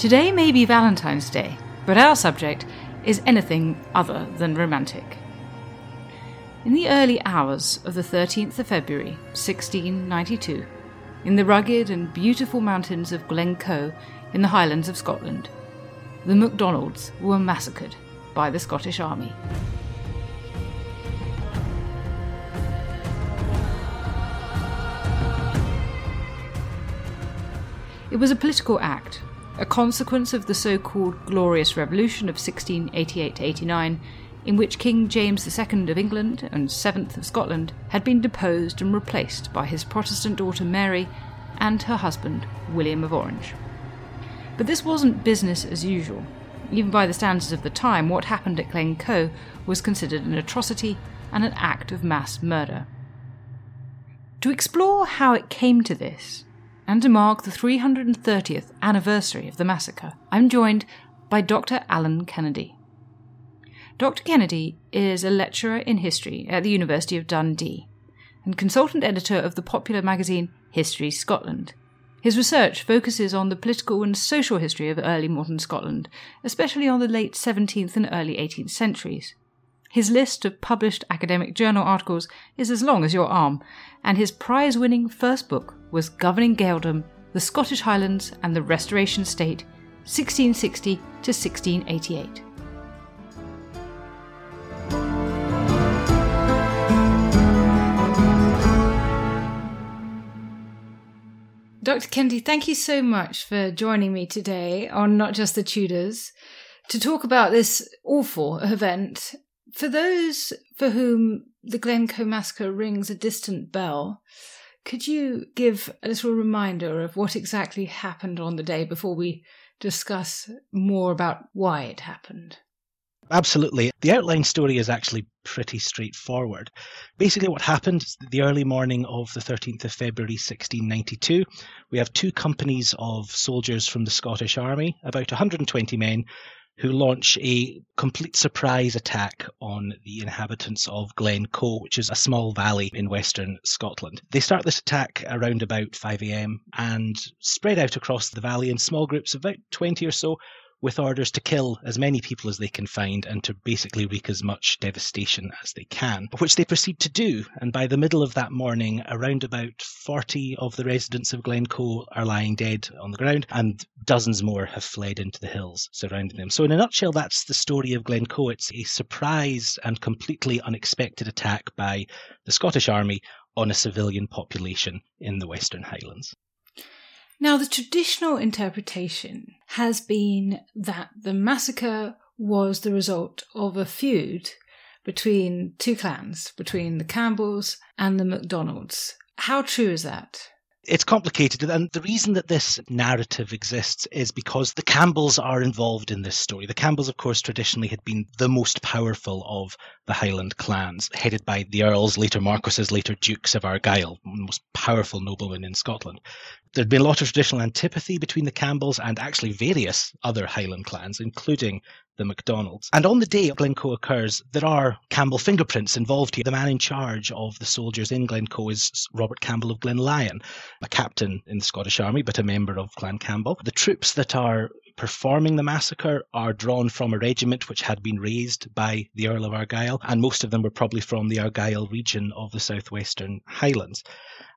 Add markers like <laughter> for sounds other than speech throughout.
Today may be Valentine's Day, but our subject is anything other than romantic. In the early hours of the 13th of February, 1692, in the rugged and beautiful mountains of Glencoe in the Highlands of Scotland, the MacDonalds were massacred by the Scottish Army. It was a political act, a consequence of the so called Glorious Revolution of 1688 89, in which King James II of England and 7th of Scotland had been deposed and replaced by his Protestant daughter Mary and her husband William of Orange. But this wasn't business as usual. Even by the standards of the time, what happened at Glencoe was considered an atrocity and an act of mass murder. To explore how it came to this, and to mark the 330th anniversary of the massacre, I'm joined by Dr. Allan Kennedy. Dr. Kennedy is a lecturer in history at the University of Dundee and consultant editor of the popular magazine History Scotland. His research focuses on the political and social history of early modern Scotland, especially on the late 17th and early 18th centuries. His list of published academic journal articles is as long as your arm, and his prize winning first book was Governing Gaeldom, the Scottish Highlands, and the Restoration State, 1660 to 1688. Dr. Kennedy, thank you so much for joining me today on Not Just the Tudors to talk about this awful event. For those for whom the Glencoe massacre rings a distant bell, could you give a little reminder of what exactly happened on the day before we discuss more about why it happened? Absolutely. The outline story is actually pretty straightforward. Basically, what happened the early morning of the 13th of February 1692, we have two companies of soldiers from the Scottish Army, about 120 men, who launch a complete surprise attack on the inhabitants of Glencoe, which is a small valley in western Scotland. They start this attack around about 5 a.m. and spread out across the valley in small groups of about 20 or so with orders to kill as many people as they can find and to basically wreak as much devastation as they can, which they proceed to do. And by the middle of that morning, around about 40 of the residents of Glencoe are lying dead on the ground, and dozens more have fled into the hills surrounding them. So, in a nutshell, that's the story of Glencoe. It's a surprise and completely unexpected attack by the Scottish Army on a civilian population in the Western Highlands. Now, the traditional interpretation has been that the massacre was the result of a feud between two clans, between the Campbells and the MacDonalds. How true is that? It's complicated, and the reason that this narrative exists is because the Campbells are involved in this story. The Campbells, of course, traditionally had been the most powerful of the Highland clans, headed by the earls, later marquesses, later dukes of Argyll, the most powerful noblemen in Scotland. There'd been a lot of traditional antipathy between the Campbells and actually various other Highland clans, including the MacDonalds. And on the day Glencoe occurs, there are Campbell fingerprints involved here. The man in charge of the soldiers in Glencoe is Robert Campbell of Glenlyon, a captain in the Scottish Army, but a member of Clan Campbell. The troops that are performing the massacre are drawn from a regiment which had been raised by the Earl of Argyll, and most of them were probably from the Argyll region of the southwestern Highlands.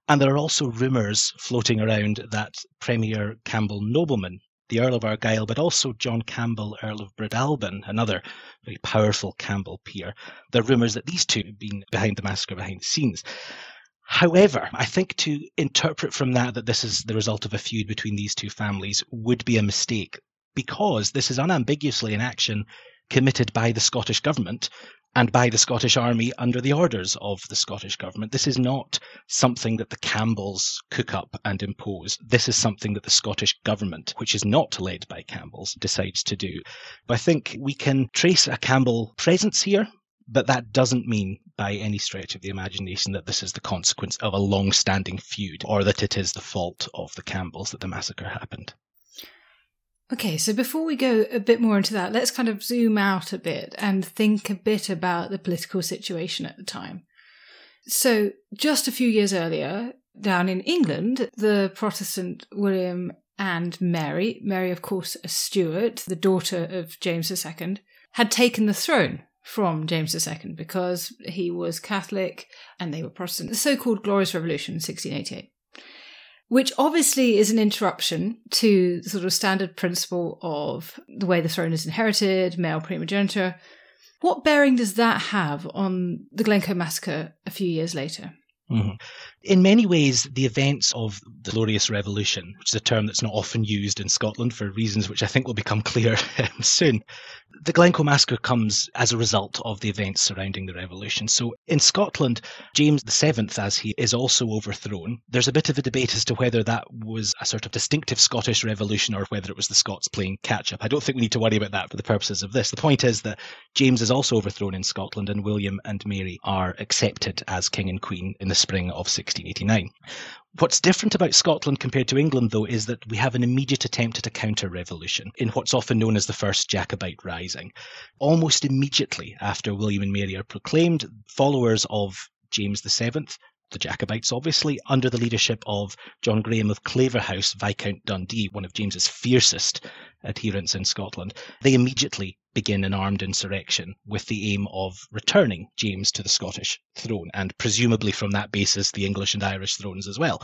And there are also rumours floating around that Premier Campbell nobleman, the Earl of Argyll, but also John Campbell, Earl of Breadalbane, another very powerful Campbell peer, there are rumours that these two have been behind the massacre behind the scenes. However, I think to interpret from that that this is the result of a feud between these two families would be a mistake because this is unambiguously an action committed by the Scottish government and by the Scottish Army under the orders of the Scottish government. This is not something that the Campbells cook up and impose. This is something that the Scottish government, which is not led by Campbells, decides to do. But I think we can trace a Campbell presence here but that doesn't mean by any stretch of the imagination that this is the consequence of a long standing feud or that it is the fault of the Campbells that the massacre happened. Okay, so before we go a bit more into that, let's kind of zoom out a bit and think a bit about the political situation at the time. So, just a few years earlier, down in England, the Protestant William and Mary, Mary, of course, a Stuart, the daughter of James II, had taken the throne from James II because he was Catholic and they were Protestant. The so called Glorious Revolution, 1688, which obviously is an interruption to the sort of standard principle of the way the throne is inherited, male primogeniture. What bearing does that have on the Glencoe massacre a few years later? Mm-hmm. In many ways, the events of the Glorious Revolution, which is a term that's not often used in Scotland for reasons which I think will become clear <laughs> soon, the Glencoe massacre comes as a result of the events surrounding the revolution. So in Scotland, James VII, as he is also overthrown, there's a bit of a debate as to whether that was a sort of distinctive Scottish revolution or whether it was the Scots playing catch up. I don't think we need to worry about that for the purposes of this. The point is that James is also overthrown in Scotland and William and Mary are accepted as king and queen in the spring of 1689. What's different about Scotland compared to England, though, is that we have an immediate attempt at a counter revolution in what's often known as the First Jacobite Rising. Almost immediately after William and Mary are proclaimed, followers of James VII the Jacobites, obviously, under the leadership of John Graham of Claverhouse, Viscount Dundee, one of James's fiercest adherents in Scotland. They immediately begin an armed insurrection with the aim of returning James to the Scottish throne, and presumably from that basis, the English and Irish thrones as well.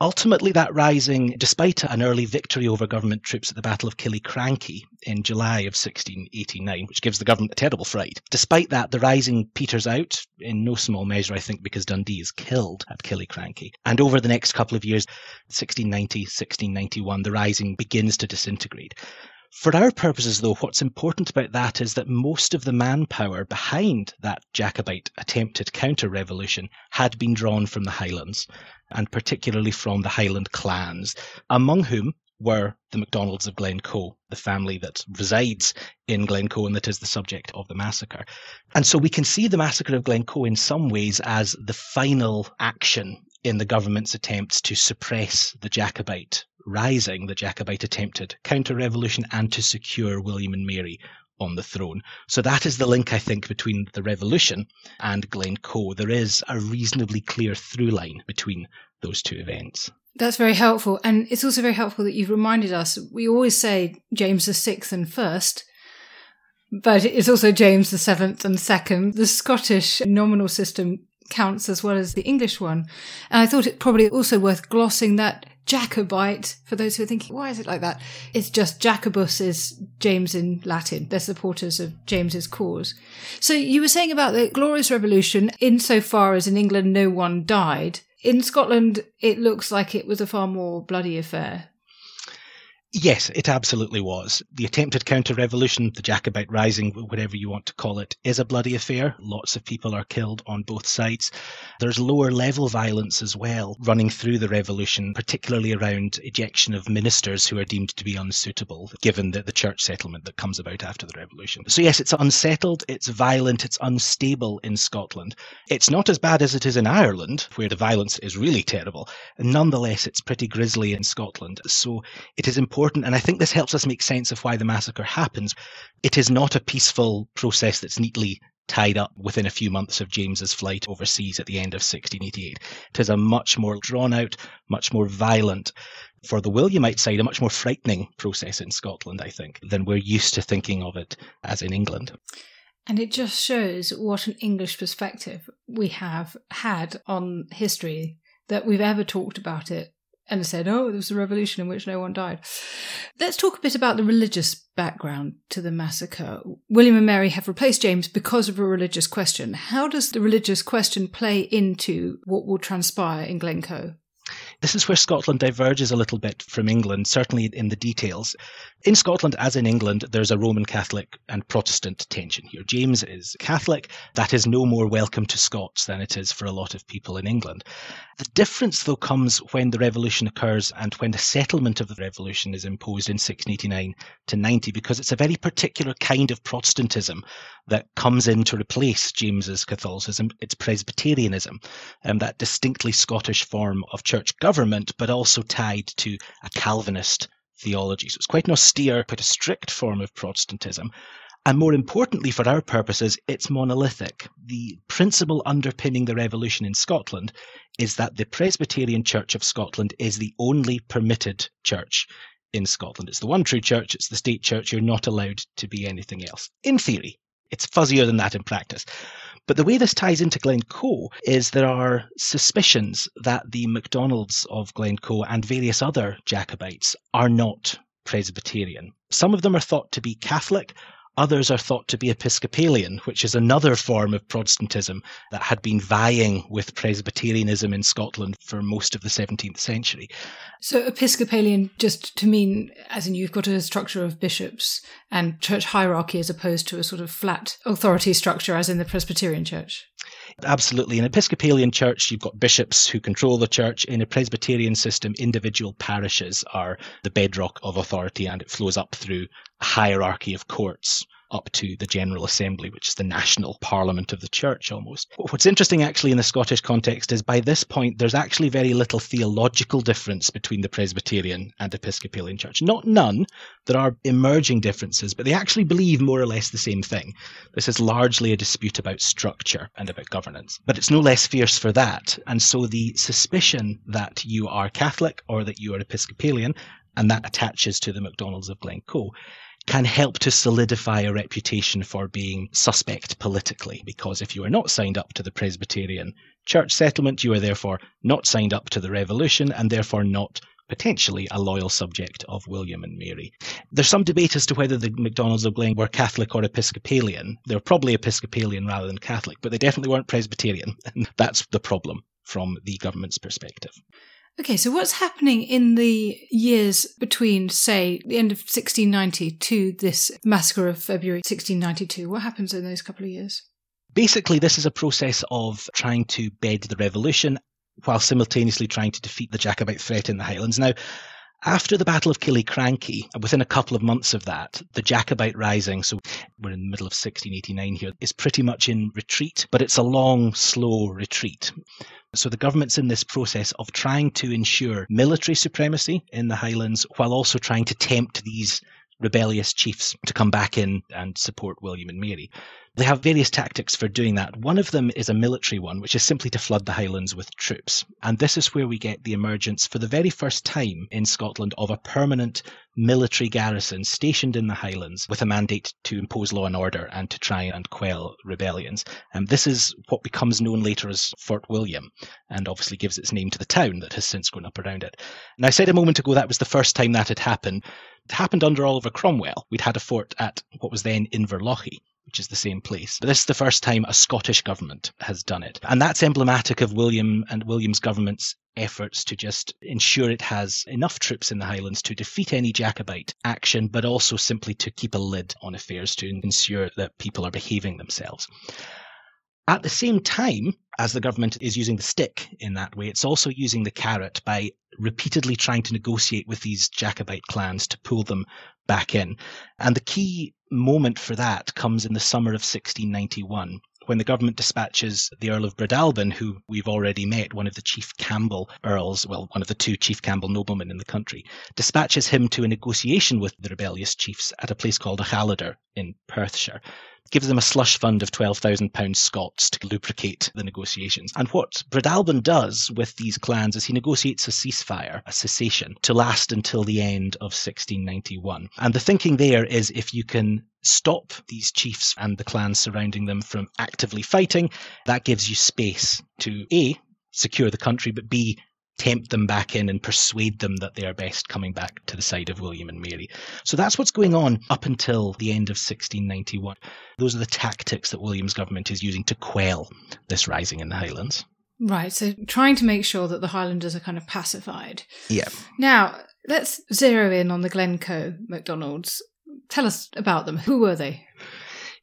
Ultimately, that rising, despite an early victory over government troops at the Battle of Killiecrankie in July of 1689, which gives the government a terrible fright, despite that, the rising peters out, in no small measure, I think, because Dundee is killed at Killiecrankie. And over the next couple of years, 1690, 1691, the rising begins to disintegrate. For our purposes, though, what's important about that is that most of the manpower behind that Jacobite attempted counter revolution had been drawn from the Highlands, and particularly from the Highland clans, among whom were the MacDonalds of Glencoe, the family that resides in Glencoe and that is the subject of the massacre. And so we can see the massacre of Glencoe in some ways as the final action in the government's attempts to suppress the Jacobite rising, the Jacobite attempted counter revolution, and to secure William and Mary on the throne. So that is the link, I think, between the revolution and Glencoe. There is a reasonably clear through line between those two events. That's very helpful. And it's also very helpful that you've reminded us. We always say James the Sixth and first, but it's also James the Seventh and second. The Scottish nominal system counts as well as the English one. And I thought it probably also worth glossing that Jacobite, for those who are thinking, why is it like that? It's just Jacobus is James in Latin. They're supporters of James's cause. So you were saying about the Glorious Revolution, insofar as in England no one died. In Scotland, it looks like it was a far more bloody affair. Yes, it absolutely was. The attempted counter revolution, the Jacobite Rising, whatever you want to call it, is a bloody affair. Lots of people are killed on both sides. There's lower level violence as well running through the revolution, particularly around ejection of ministers who are deemed to be unsuitable, given the, the church settlement that comes about after the revolution. So, yes, it's unsettled, it's violent, it's unstable in Scotland. It's not as bad as it is in Ireland, where the violence is really terrible. Nonetheless, it's pretty grisly in Scotland. So, it is important important, and I think this helps us make sense of why the massacre happens. It is not a peaceful process that's neatly tied up within a few months of James's flight overseas at the end of 1688. It is a much more drawn out, much more violent for the Williamite side, a much more frightening process in Scotland, I think, than we're used to thinking of it as in England. And it just shows what an English perspective we have had on history that we've ever talked about it and said, oh, there was a revolution in which no one died. Let's talk a bit about the religious background to the massacre. William and Mary have replaced James because of a religious question. How does the religious question play into what will transpire in Glencoe? This is where Scotland diverges a little bit from England, certainly in the details. In Scotland, as in England, there's a Roman Catholic and Protestant tension here. James is Catholic. That is no more welcome to Scots than it is for a lot of people in England. The difference, though, comes when the revolution occurs and when the settlement of the revolution is imposed in 1689 to 90, because it's a very particular kind of Protestantism that comes in to replace James's Catholicism. It's Presbyterianism, um, that distinctly Scottish form of church government, but also tied to a Calvinist theology. So it's quite an austere, quite a strict form of Protestantism. And more importantly, for our purposes, it's monolithic. The principle underpinning the revolution in Scotland is that the Presbyterian Church of Scotland is the only permitted church in Scotland. It's the one true church, it's the state church. You're not allowed to be anything else. In theory, it's fuzzier than that in practice. But the way this ties into Glencoe is there are suspicions that the MacDonalds of Glencoe and various other Jacobites are not Presbyterian. Some of them are thought to be Catholic, Others are thought to be Episcopalian, which is another form of Protestantism that had been vying with Presbyterianism in Scotland for most of the 17th century. So, Episcopalian, just to mean, as in you've got a structure of bishops and church hierarchy as opposed to a sort of flat authority structure as in the Presbyterian church? Absolutely. In Episcopalian church, you've got bishops who control the church. In a Presbyterian system, individual parishes are the bedrock of authority and it flows up through a hierarchy of courts up to the General Assembly, which is the national parliament of the church almost. What's interesting actually in the Scottish context is by this point there's actually very little theological difference between the Presbyterian and Episcopalian church. Not none, there are emerging differences, but they actually believe more or less the same thing. This is largely a dispute about structure and about governance, but it's no less fierce for that. And so the suspicion that you are Catholic or that you are Episcopalian and that attaches to the MacDonalds of Glencoe can help to solidify a reputation for being suspect politically. Because if you are not signed up to the Presbyterian church settlement, you are therefore not signed up to the revolution and therefore not potentially a loyal subject of William and Mary. There's some debate as to whether the MacDonalds of Glen were Catholic or Episcopalian. They're probably Episcopalian rather than Catholic, but they definitely weren't Presbyterian. <laughs> And that's the problem from the government's perspective. Okay, so what's happening in the years between, say, the end of 1690 to this massacre of February 1692? What happens in those couple of years? Basically, this is a process of trying to bed the revolution while simultaneously trying to defeat the Jacobite threat in the Highlands. Now, after the Battle of Killiecrankie, within a couple of months of that, the Jacobite rising, so we're in the middle of 1689 here, is pretty much in retreat, but it's a long, slow retreat. So the government's in this process of trying to ensure military supremacy in the Highlands while also trying to tempt these rebellious chiefs to come back in and support William and Mary. They have various tactics for doing that. One of them is a military one, which is simply to flood the Highlands with troops. And this is where we get the emergence for the very first time in Scotland of a permanent military garrison stationed in the Highlands with a mandate to impose law and order and to try and quell rebellions. And this is what becomes known later as Fort William and obviously gives its name to the town that has since grown up around it. And I said a moment ago that was the first time that had happened. It happened under Oliver Cromwell. We'd had a fort at what was then Inverlochy which is the same place. But this is the first time a Scottish government has done it. And that's emblematic of William and William's government's efforts to just ensure it has enough troops in the Highlands to defeat any Jacobite action, but also simply to keep a lid on affairs to ensure that people are behaving themselves. At the same time, as the government is using the stick in that way, it's also using the carrot by repeatedly trying to negotiate with these Jacobite clans to pull them back in. And the key moment for that comes in the summer of 1691 when the government dispatches the Earl of Breadalbane, who we've already met, one of the Chief Campbell earls, well, one of the two Chief Campbell noblemen in the country, dispatches him to a negotiation with the rebellious chiefs at a place called Achallader in Perthshire. Gives them a slush fund of £12,000 Scots to lubricate the negotiations. And what Breadalbane does with these clans is he negotiates a ceasefire, a cessation, to last until the end of 1691. And the thinking there is if you can stop these chiefs and the clans surrounding them from actively fighting, that gives you space to A, secure the country, but B, tempt them back in and persuade them that they are best coming back to the side of William and Mary. So that's what's going on up until the end of 1691. Those are the tactics that William's government is using to quell this rising in the Highlands. Right, so trying to make sure that the Highlanders are kind of pacified. Yeah. Now, let's zero in on the Glencoe MacDonalds. Tell us about them. Who were they?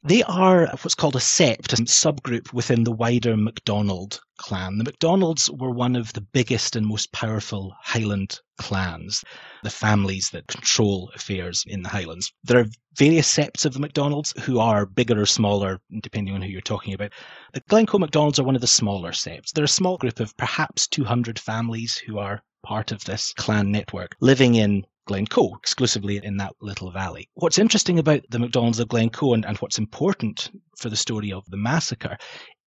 They are what's called a sept, a subgroup within the wider MacDonald clan. The MacDonalds were one of the biggest and most powerful Highland clans, the families that control affairs in the Highlands. There are various septs of the MacDonalds who are bigger or smaller, depending on who you're talking about. The Glencoe MacDonalds are one of the smaller septs. They're a small group of perhaps 200 families who are part of this clan network, living in Glencoe, exclusively in that little valley. What's interesting about the MacDonalds of Glencoe and, and what's important for the story of the massacre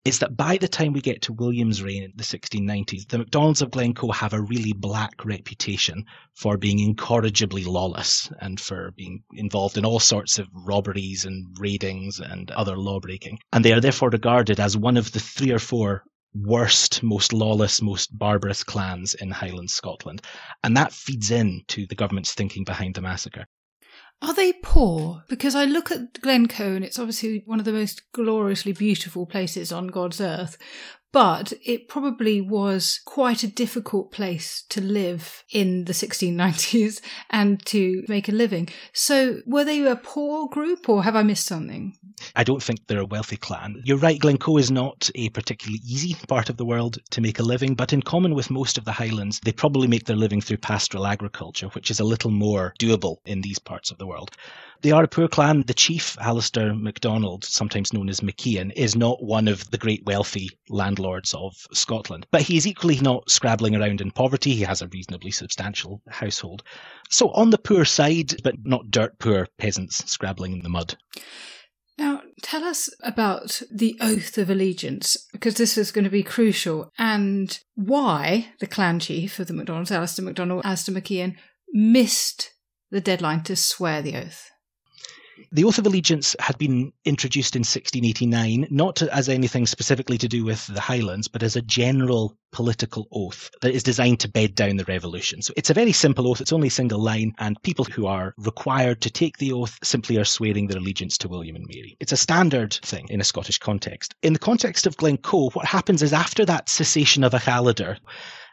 is that by the time we get to William's reign in the 1690s, the MacDonalds of Glencoe have a really black reputation for being incorrigibly lawless and for being involved in all sorts of robberies and raidings and other lawbreaking. And they are therefore regarded as one of the three or four worst, most lawless, most barbarous clans in Highland Scotland. And that feeds in to the government's thinking behind the massacre. Are they poor? Because I look at Glencoe and it's obviously one of the most gloriously beautiful places on God's earth, but it probably was quite a difficult place to live in the 1690s <laughs> and to make a living. So, were they a poor group or have I missed something? I don't think they're a wealthy clan. You're right, Glencoe is not a particularly easy part of the world to make a living, but in common with most of the Highlands, they probably make their living through pastoral agriculture, which is a little more doable in these parts of the world. They are a poor clan. The chief, Alistair MacDonald, sometimes known as MacIan, is not one of the great wealthy landlords of Scotland, but he is equally not scrabbling around in poverty. He has a reasonably substantial household. So on the poor side, but not dirt poor peasants scrabbling in the mud. Now, tell us about the oath of allegiance, because this is going to be crucial, and why the clan chief of the MacDonalds, Alistair MacDonald, Alistair MacIan, missed the deadline to swear the oath. The Oath of Allegiance had been introduced in 1689, not as anything specifically to do with the Highlands, but as a general political oath that is designed to bed down the revolution. So it's a very simple oath, it's only a single line, and people who are required to take the oath simply are swearing their allegiance to William and Mary. It's a standard thing in a Scottish context. In the context of Glencoe, what happens is after that cessation of Achallader,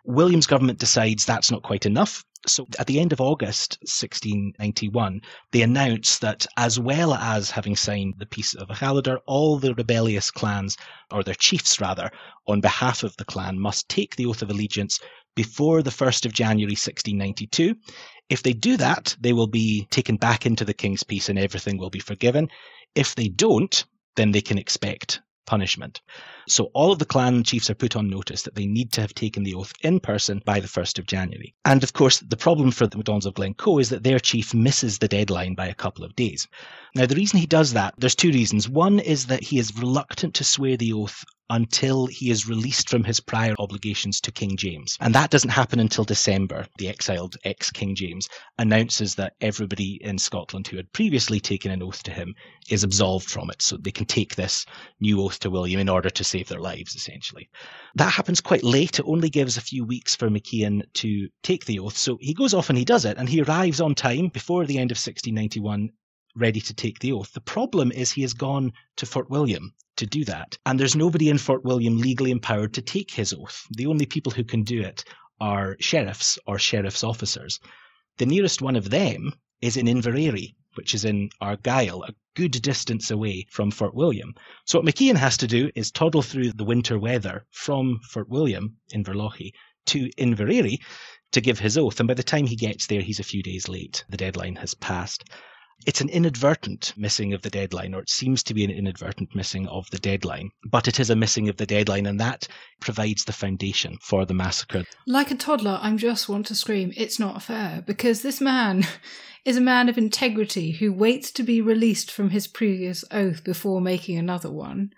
William's government decides that's not quite enough. So at the end of August 1691, they announced that as well as having signed the Peace of Achallader, all the rebellious clans, or their chiefs rather, on behalf of the clan must take the oath of allegiance before the 1st of January 1692. If they do that, they will be taken back into the King's Peace and everything will be forgiven. If they don't, then they can expect punishment. So all of the clan chiefs are put on notice that they need to have taken the oath in person by the 1st of January. And of course, the problem for the MacDonalds of Glencoe is that their chief misses the deadline by a couple of days. Now, the reason he does that, there's two reasons. One is that he is reluctant to swear the oath until he is released from his prior obligations to King James. And that doesn't happen until December. The exiled ex King James announces that everybody in Scotland who had previously taken an oath to him is absolved from it. So they can take this new oath to William in order to save their lives, essentially. That happens quite late. It only gives a few weeks for MacIan to take the oath. So he goes off and he does it, and he arrives on time before the end of 1691 ready to take the oath. The problem is he has gone to Fort William to do that, and there's nobody in Fort William legally empowered to take his oath. The only people who can do it are sheriffs or sheriff's officers. The nearest one of them is in Inverary, which is in Argyll, a good distance away from Fort William. So what MacIan has to do is toddle through the winter weather from Fort William, Inverlochy, to Inverary to give his oath. And by the time he gets there, he's a few days late. The deadline has passed. It's an inadvertent missing of the deadline, or it seems to be an inadvertent missing of the deadline, but it is a missing of the deadline, and that provides the foundation for the massacre. Like a toddler, I just want to scream, it's not fair, because this man <laughs> is a man of integrity who waits to be released from his previous oath before making another one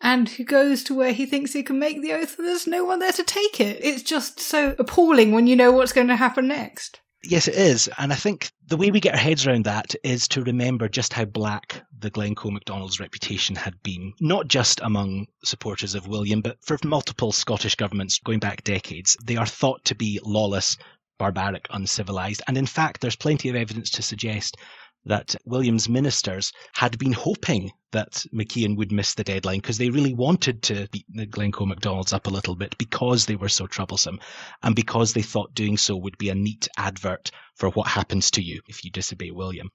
and who goes to where he thinks he can make the oath and there's no one there to take it. It's just so appalling when you know what's going to happen next. Yes, it is. And I think the way we get our heads around that is to remember just how black the Glencoe MacDonald's reputation had been, not just among supporters of William, but for multiple Scottish governments going back decades. They are thought to be lawless, barbaric, uncivilized. And in fact, there's plenty of evidence to suggest that William's ministers had been hoping that MacIan would miss the deadline because they really wanted to beat the Glencoe MacDonalds up a little bit because they were so troublesome and because they thought doing so would be a neat advert for what happens to you if you disobey William.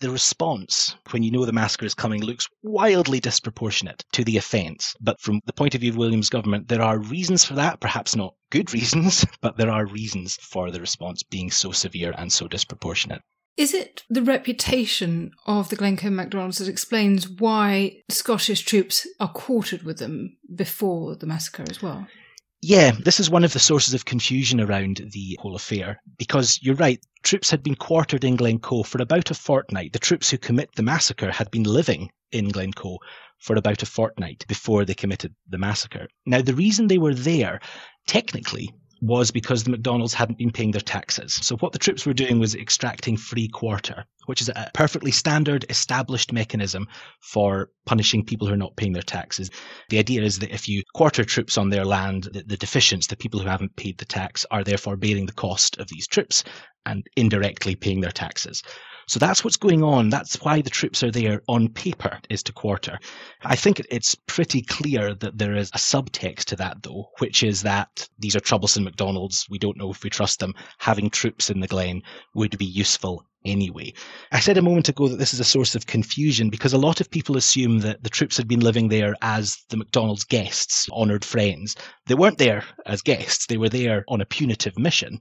The response, when you know the massacre is coming, looks wildly disproportionate to the offence. But from the point of view of William's government, there are reasons for that, perhaps not good reasons, <laughs> but there are reasons for the response being so severe and so disproportionate. Is it the reputation of the Glencoe MacDonalds that explains why Scottish troops are quartered with them before the massacre as well? Yeah, this is one of the sources of confusion around the whole affair because you're right, troops had been quartered in Glencoe for about a fortnight. The troops who commit the massacre had been living in Glencoe for about a fortnight before they committed the massacre. Now, the reason they were there, technically, was because the MacDonalds hadn't been paying their taxes. So what the troops were doing was extracting free quarter, which is a perfectly standard established mechanism for punishing people who are not paying their taxes. The idea is that if you quarter troops on their land, the, the deficients, the people who haven't paid the tax, are therefore bearing the cost of these troops and indirectly paying their taxes. So that's what's going on. That's why the troops are there on paper, is to quarter. I think it's pretty clear that there is a subtext to that, though, which is that these are troublesome MacDonalds. We don't know if we trust them. Having troops in the Glen would be useful anyway. I said a moment ago that this is a source of confusion because a lot of people assume that the troops had been living there as the MacDonalds' guests, honoured friends. They weren't there as guests, they were there on a punitive mission.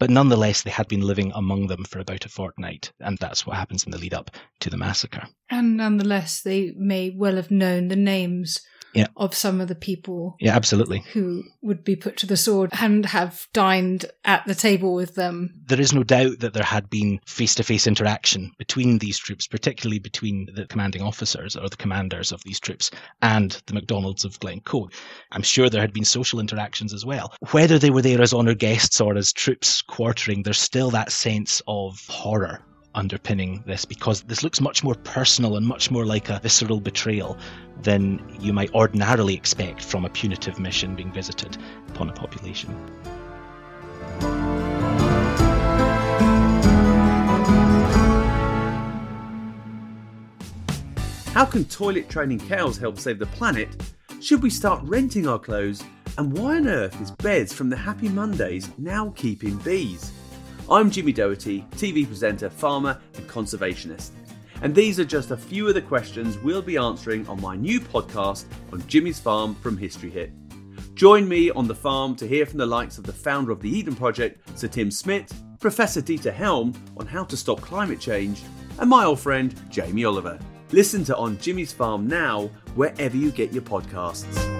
But nonetheless, they had been living among them for about a fortnight, and that's what happens in the lead up to the massacre. And nonetheless, they may well have known the names yeah. of some of the people yeah absolutely. who would be put to the sword and have dined at the table with them. There is no doubt that there had been face-to-face interaction between these troops particularly between the commanding officers or the commanders of these troops and the macdonalds of glencoe. I'm sure there had been social interactions as well. Whether they were there as honoured guests or as troops quartering there's still that sense of horror underpinning this because this looks much more personal and much more like a visceral betrayal than you might ordinarily expect from a punitive mission being visited upon a population. How can toilet training cows help save the planet? Should we start renting our clothes? And why on earth is Bez from the Happy Mondays now keeping bees? I'm Jimmy Doherty, TV presenter, farmer, and conservationist. And these are just a few of the questions we'll be answering on my new podcast on Jimmy's Farm from History Hit. Join me on the farm to hear from the likes of the founder of the Eden Project, Sir Tim Smit, Professor Dieter Helm on how to stop climate change, and my old friend Jamie Oliver. Listen to On Jimmy's Farm now, wherever you get your podcasts.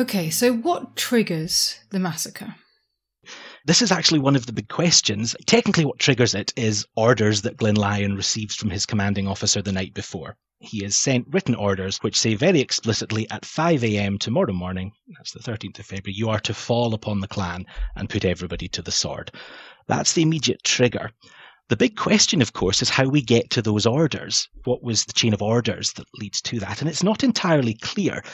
Okay, so what triggers the massacre? This is actually one of the big questions. Technically, what triggers it is orders that Glenlyon receives from his commanding officer the night before. He has sent written orders which say very explicitly at 5 a.m. tomorrow morning, that's the 13th of February, you are to fall upon the clan and put everybody to the sword. That's the immediate trigger. The big question, of course, is how we get to those orders. What was the chain of orders that leads to that? And it's not entirely clear.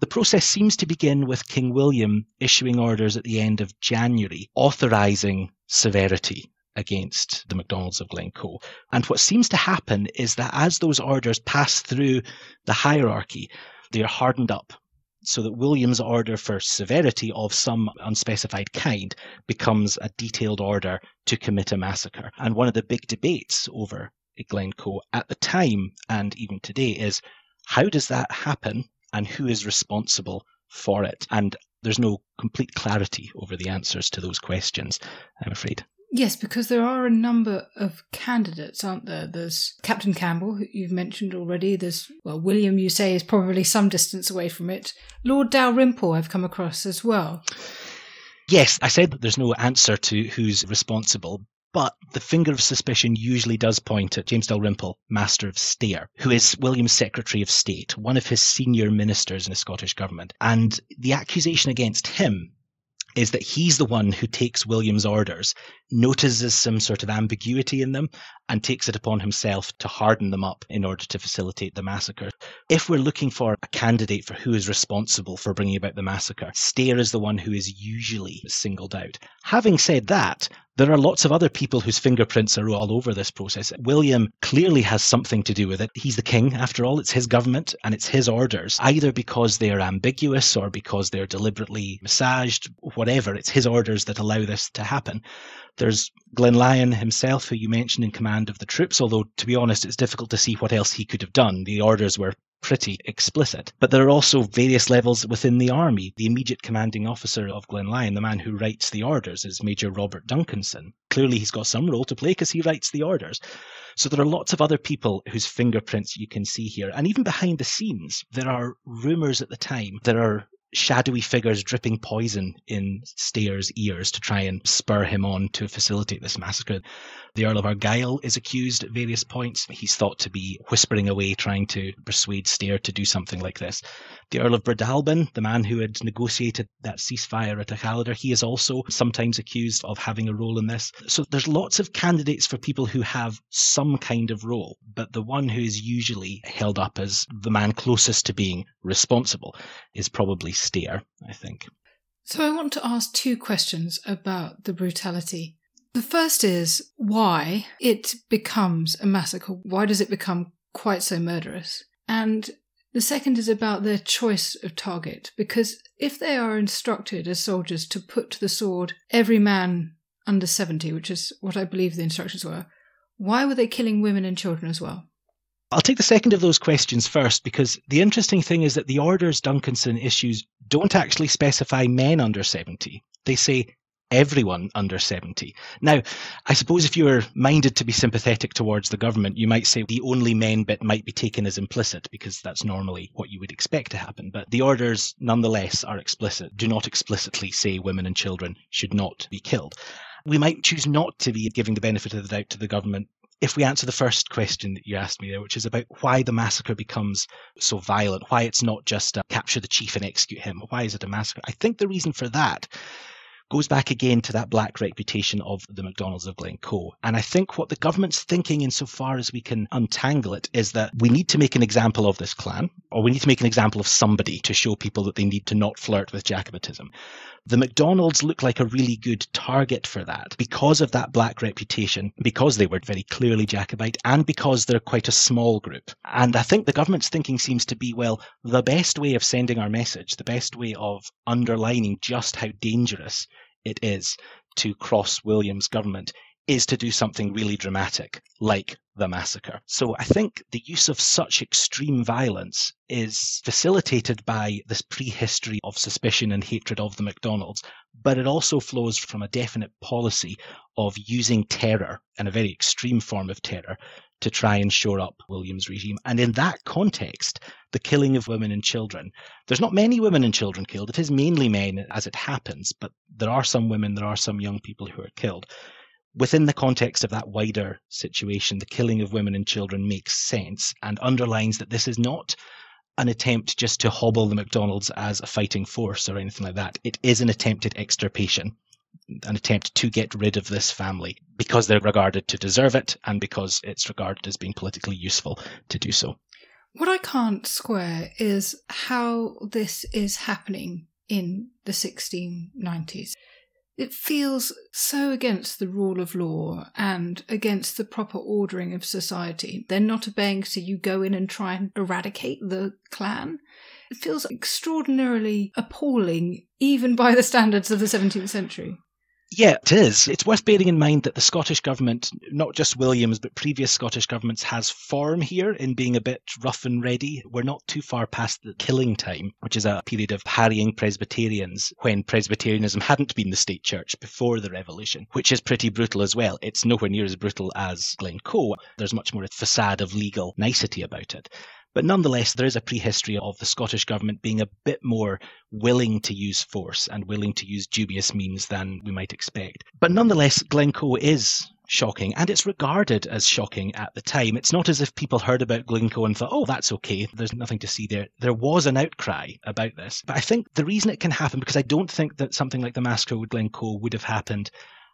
The process seems to begin with King William issuing orders at the end of January authorising severity against the MacDonalds of Glencoe. And what seems to happen is that as those orders pass through the hierarchy, they are hardened up so that William's order for severity of some unspecified kind becomes a detailed order to commit a massacre. And one of the big debates over Glencoe at the time and even today is how does that happen and who is responsible for it? And there's no complete clarity over the answers to those questions, I'm afraid. Yes, because there are a number of candidates, aren't there? There's Captain Campbell, who you've mentioned already. There's, well, William, you say, is probably some distance away from it. Lord Dalrymple, I've come across as well. Yes, I said that there's no answer to who's responsible, but the finger of suspicion usually does point at James Dalrymple, Master of Stair, who is William's Secretary of State, one of his senior ministers in the Scottish government. And the accusation against him is that he's the one who takes William's orders, notices some sort of ambiguity in them, and takes it upon himself to harden them up in order to facilitate the massacre. If we're looking for a candidate for who is responsible for bringing about the massacre, Stair is the one who is usually singled out. Having said that, there are lots of other people whose fingerprints are all over this process. William clearly has something to do with it. He's the king, after all. It's his government and it's his orders, either because they're ambiguous or because they're deliberately massaged, whatever. It's his orders that allow this to happen. There's Glenlyon himself, who you mentioned in command of the troops, although to be honest, it's difficult to see what else he could have done. The orders were pretty explicit. But there are also various levels within the army. The immediate commanding officer of Glenlyon, the man who writes the orders, is Major Robert Duncanson. Clearly, he's got some role to play because he writes the orders. So there are lots of other people whose fingerprints you can see here. And even behind the scenes, there are rumours at the time. There are shadowy figures dripping poison in Stair's ears to try and spur him on to facilitate this massacre. The Earl of Argyll is accused at various points. He's thought to be whispering away, trying to persuade Stair to do something like this. The Earl of Breadalbane, the man who had negotiated that ceasefire at Achallader, he is also sometimes accused of having a role in this. So there's lots of candidates for people who have some kind of role, but the one who is usually held up as the man closest to being responsible is probably Stair, I think. So I want to ask two questions about the brutality the first is why it becomes a massacre. Why does it become quite so murderous? And the second is about their choice of target, because if they are instructed as soldiers to put to the sword every man under 70, which is what I believe the instructions were, why were they killing women and children as well? I'll take the second of those questions first because the interesting thing is that the orders Duncanson issues don't actually specify men under 70. They say everyone under 70. Now, I suppose if you were minded to be sympathetic towards the government, you might say the only men bit might be taken as implicit because that's normally what you would expect to happen. But the orders, nonetheless, are explicit, do not explicitly say women and children should not be killed. We might choose not to be giving the benefit of the doubt to the government if we answer the first question that you asked me there, which is about why the massacre becomes so violent, why it's not just capture the chief and execute him, why is it a massacre? I think the reason for that goes back again to that black reputation of the MacDonalds of Glencoe. And I think what the government's thinking, insofar as we can untangle it, is that we need to make an example of this clan, or we need to make an example of somebody to show people that they need to not flirt with Jacobitism. The MacDonalds look like a really good target for that because of that black reputation, because they were very clearly Jacobite, and because they're quite a small group. And I think the government's thinking seems to be well, the best way of sending our message, the best way of underlining just how dangerous it is to cross William's government is to do something really dramatic, like the massacre. So I think the use of such extreme violence is facilitated by this prehistory of suspicion and hatred of the MacDonalds, but it also flows from a definite policy of using terror and a very extreme form of terror to try and shore up William's regime. And in that context, the killing of women and children, there's not many women and children killed. It is mainly men as it happens, but there are some women, there are some young people who are killed. Within the context of that wider situation, the killing of women and children makes sense and underlines that this is not an attempt just to hobble the MacDonalds as a fighting force or anything like that. It is an attempted extirpation an attempt to get rid of this family because they're regarded to deserve it and because it's regarded as being politically useful to do so. What I can't square is how this is happening in the 1690s. It feels so against the rule of law and against the proper ordering of society. They're not obeying, so you go in and try and eradicate the clan. It feels extraordinarily appalling, even by the standards of the 17th century. Yeah, it is. It's worth bearing in mind that the Scottish government, not just Williams, but previous Scottish governments, has form here in being a bit rough and ready. We're not too far past the killing time, which is a period of harrying Presbyterians when Presbyterianism hadn't been the state church before the revolution, which is pretty brutal as well. It's nowhere near as brutal as Glencoe. There's much more a facade of legal nicety about it. But nonetheless, there is a prehistory of the Scottish government being a bit more willing to use force and willing to use dubious means than we might expect. But nonetheless, Glencoe is shocking, and it's regarded as shocking at the time. It's not as if people heard about Glencoe and thought, oh, that's okay, there's nothing to see there. There was an outcry about this. But I think the reason it can happen, because I don't think that something like the massacre with Glencoe would have happened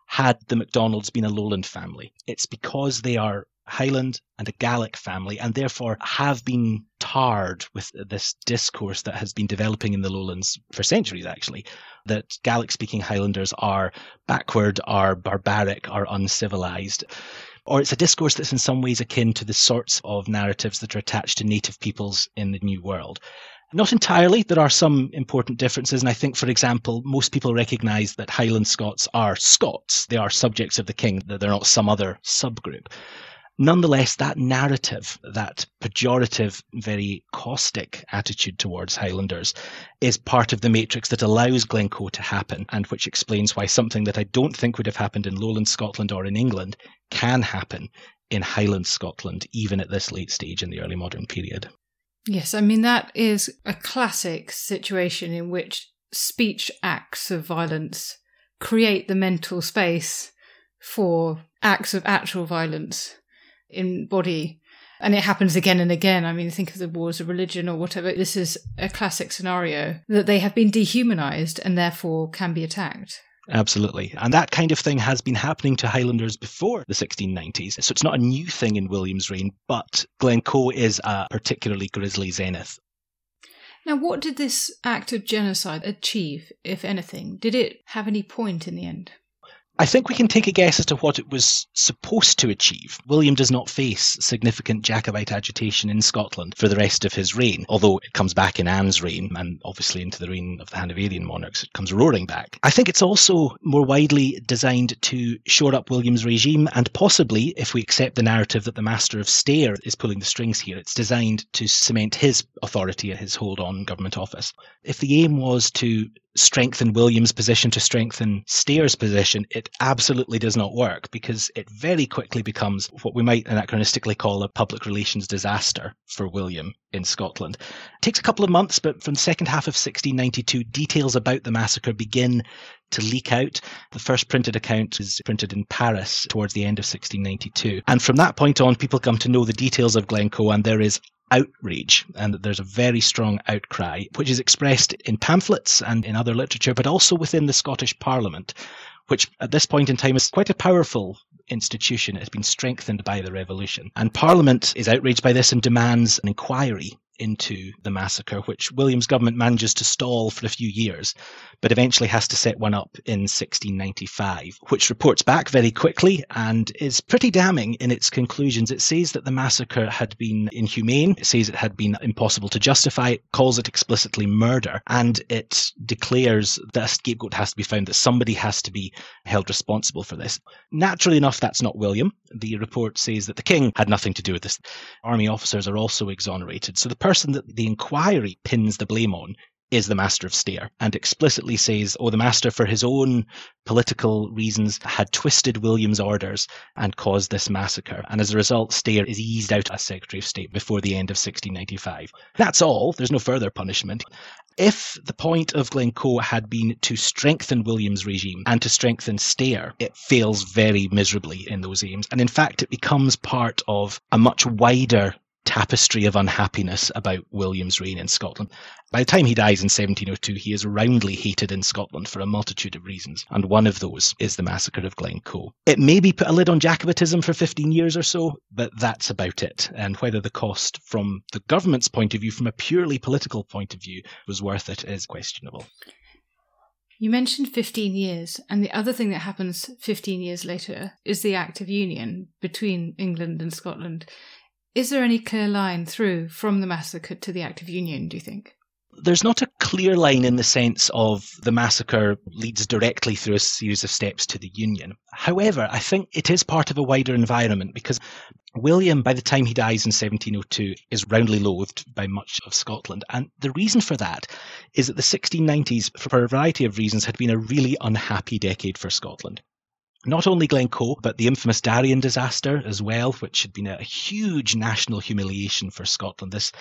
had the MacDonalds been a lowland family. It's because they are Highland and a Gaelic family, and therefore have been tarred with this discourse that has been developing in the lowlands for centuries, actually, that Gaelic speaking Highlanders are backward, are barbaric, are uncivilized. Or it's a discourse that's in some ways akin to the sorts of narratives that are attached to native peoples in the New World. Not entirely. There are some important differences. And I think, for example, most people recognize that Highland Scots are Scots. They are subjects of the king, that they're not some other subgroup. Nonetheless, that narrative, that pejorative, very caustic attitude towards Highlanders is part of the matrix that allows Glencoe to happen and which explains why something that I don't think would have happened in lowland Scotland or in England can happen in Highland Scotland, even at this late stage in the early modern period. Yes, I mean, that is a classic situation in which speech acts of violence create the mental space for acts of actual violence in body. And it happens again and again. I mean, think of the wars of religion or whatever. This is a classic scenario that they have been dehumanized and therefore can be attacked. Absolutely. And that kind of thing has been happening to Highlanders before the 1690s. So it's not a new thing in William's reign, but Glencoe is a particularly grisly zenith. Now, what did this act of genocide achieve, if anything? Did it have any point in the end? I think we can take a guess as to what it was supposed to achieve. William does not face significant Jacobite agitation in Scotland for the rest of his reign, although it comes back in Anne's reign and obviously into the reign of the Hanoverian monarchs. It comes roaring back. I think it's also more widely designed to shore up William's regime and possibly, if we accept the narrative that the Master of Stair is pulling the strings here, it's designed to cement his authority and his hold on government office. If the aim was to strengthen William's position to strengthen Stair's position, it absolutely does not work because it very quickly becomes what we might anachronistically call a public relations disaster for William in Scotland. It takes a couple of months, but from the second half of 1692, details about the massacre begin to leak out. The first printed account is printed in Paris towards the end of 1692. And from that point on, people come to know the details of Glencoe, and there is outrage and that there's a very strong outcry, which is expressed in pamphlets and in other literature, but also within the Scottish Parliament, which at this point in time is quite a powerful institution. It has been strengthened by the revolution. And Parliament is outraged by this and demands an inquiry into the massacre, which William's government manages to stall for a few years, but eventually has to set one up in 1695, which reports back very quickly and is pretty damning in its conclusions. It says that the massacre had been inhumane, it says it had been impossible to justify, it calls it explicitly murder, and it declares that a scapegoat has to be found, that somebody has to be held responsible for this. Naturally enough, that's not William. The report says that the king had nothing to do with this. Army officers are also exonerated. So the person that the inquiry pins the blame on is the Master of Stair and explicitly says, oh, the Master, for his own political reasons, had twisted William's orders and caused this massacre. And as a result, Stair is eased out as Secretary of State before the end of 1695. That's all. There's no further punishment. If the point of Glencoe had been to strengthen William's regime and to strengthen Stair, it fails very miserably in those aims. And in fact, it becomes part of a much wider tapestry of unhappiness about William's reign in Scotland. By the time he dies in 1702, he is roundly hated in Scotland for a multitude of reasons, and one of those is the massacre of Glencoe. It maybe put a lid on Jacobitism for 15 years or so, but that's about it. And whether the cost from the government's point of view, from a purely political point of view, was worth it is questionable. You mentioned 15 years, and the other thing that happens 15 years later is the Act of Union between England and Scotland. Is there any clear line through from the massacre to the Act of Union, do you think? There's not a clear line in the sense of the massacre leads directly through a series of steps to the Union. However, I think it is part of a wider environment because William, by the time he dies in 1702, is roundly loathed by much of Scotland. And the reason for that is that the 1690s, for a variety of reasons, had been a really unhappy decade for Scotland not only Glencoe, but the infamous Darien disaster as well, which had been a huge national humiliation for Scotland. This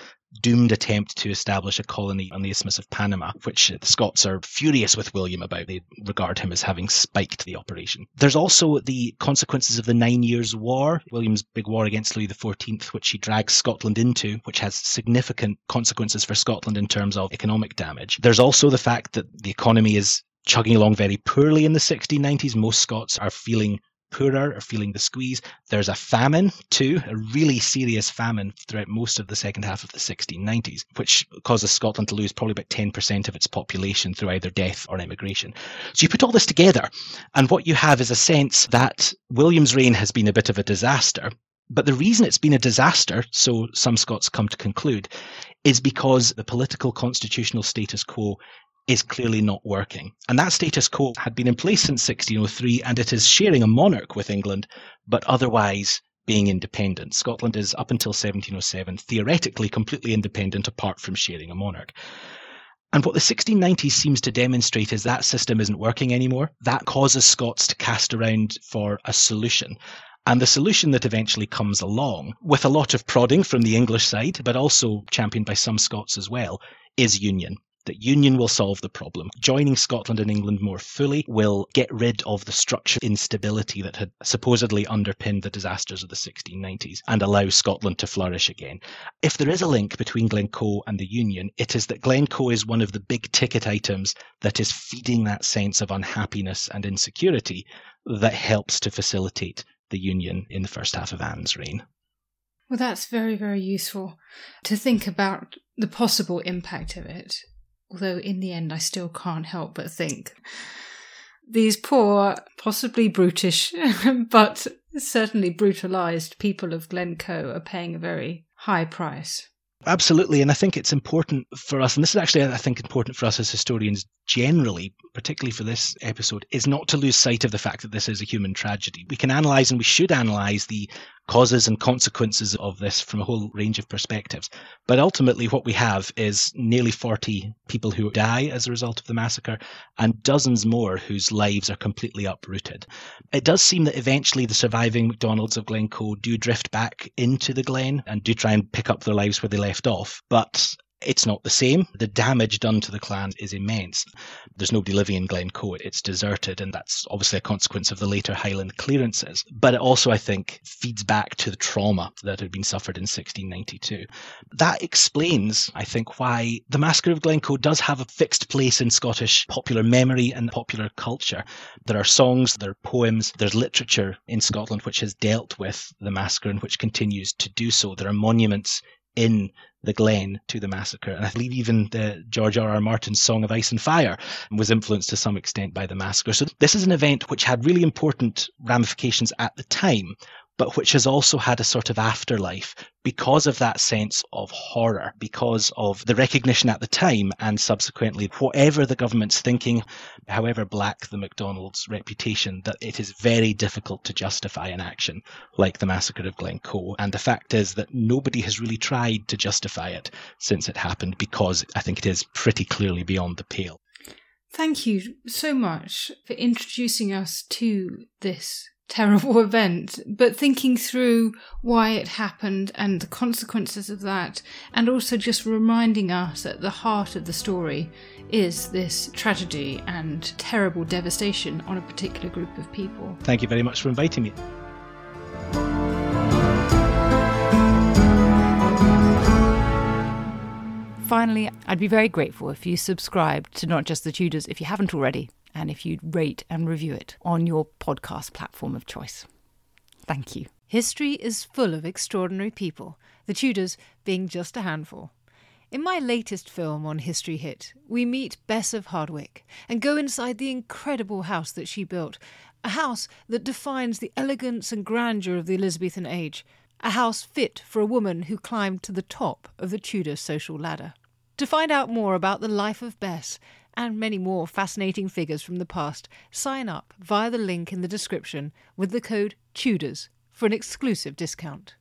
doomed attempt to establish a colony on the Isthmus of Panama, which the Scots are furious with William about. They regard him as having spiked the operation. There's also the consequences of the Nine Years' War, William's big war against Louis XIV, which he drags Scotland into, which has significant consequences for Scotland in terms of economic damage. There's also the fact that the economy is chugging along very poorly in the 1690s. Most Scots are feeling poorer, are feeling the squeeze. There's a famine too, a really serious famine throughout most of the second half of the 1690s, which causes Scotland to lose probably about 10% of its population through either death or emigration. So you put all this together, and what you have is a sense that William's reign has been a bit of a disaster. But the reason it's been a disaster, so some Scots come to conclude, is because the political constitutional status quo is clearly not working. And that status quo had been in place since 1603 and it is sharing a monarch with England, but otherwise being independent. Scotland is up until 1707 theoretically completely independent apart from sharing a monarch. And what the 1690s seems to demonstrate is that system isn't working anymore. That causes Scots to cast around for a solution. And the solution that eventually comes along, with a lot of prodding from the English side, but also championed by some Scots as well, is union that union will solve the problem. Joining Scotland and England more fully will get rid of the structural instability that had supposedly underpinned the disasters of the 1690s and allow Scotland to flourish again. If there is a link between Glencoe and the union, it is that Glencoe is one of the big ticket items that is feeding that sense of unhappiness and insecurity that helps to facilitate the union in the first half of Anne's reign. Well, that's very, very useful to think about the possible impact of it although in the end I still can't help but think these poor, possibly brutish, <laughs> but certainly brutalized people of Glencoe are paying a very high price. Absolutely, and I think it's important for us, and this is actually, I think, important for us as historians generally, particularly for this episode, is not to lose sight of the fact that this is a human tragedy. We can analyze and we should analyze the causes and consequences of this from a whole range of perspectives. But ultimately, what we have is nearly 40 people who die as a result of the massacre and dozens more whose lives are completely uprooted. It does seem that eventually the surviving MacDonalds of Glencoe do drift back into the Glen and do try and pick up their lives where they left off. But It's not the same. The damage done to the clan is immense. There's nobody living in Glencoe. It's deserted, and that's obviously a consequence of the later Highland clearances. But it also, I think, feeds back to the trauma that had been suffered in 1692. That explains, I think, why the Massacre of Glencoe does have a fixed place in Scottish popular memory and popular culture. There are songs, there are poems, there's literature in Scotland which has dealt with the massacre and which continues to do so. There are monuments in the Glen to the massacre. And I believe even the George R. R. Martin's Song of Ice and Fire was influenced to some extent by the massacre. So this is an event which had really important ramifications at the time, but which has also had a sort of afterlife because of that sense of horror, because of the recognition at the time and subsequently whatever the government's thinking, however black the MacDonalds' reputation, that it is very difficult to justify an action like the massacre of Glencoe. And the fact is that nobody has really tried to justify it since it happened because I think it is pretty clearly beyond the pale. Thank you so much for introducing us to this terrible <laughs> event, but thinking through why it happened and the consequences of that, and also just reminding us that the heart of the story is this tragedy and terrible devastation on a particular group of people. Thank you very much for inviting me. Finally, I'd be very grateful if you subscribed to Not Just the Tudors if you haven't already and if you'd rate and review it on your podcast platform of choice. Thank you. History is full of extraordinary people, the Tudors being just a handful. In my latest film on History Hit, we meet Bess of Hardwick and go inside the incredible house that she built, a house that defines the elegance and grandeur of the Elizabethan age, a house fit for a woman who climbed to the top of the Tudor social ladder. To find out more about the life of Bess and many more fascinating figures from the past, sign up via the link in the description with the code TUDORS for an exclusive discount.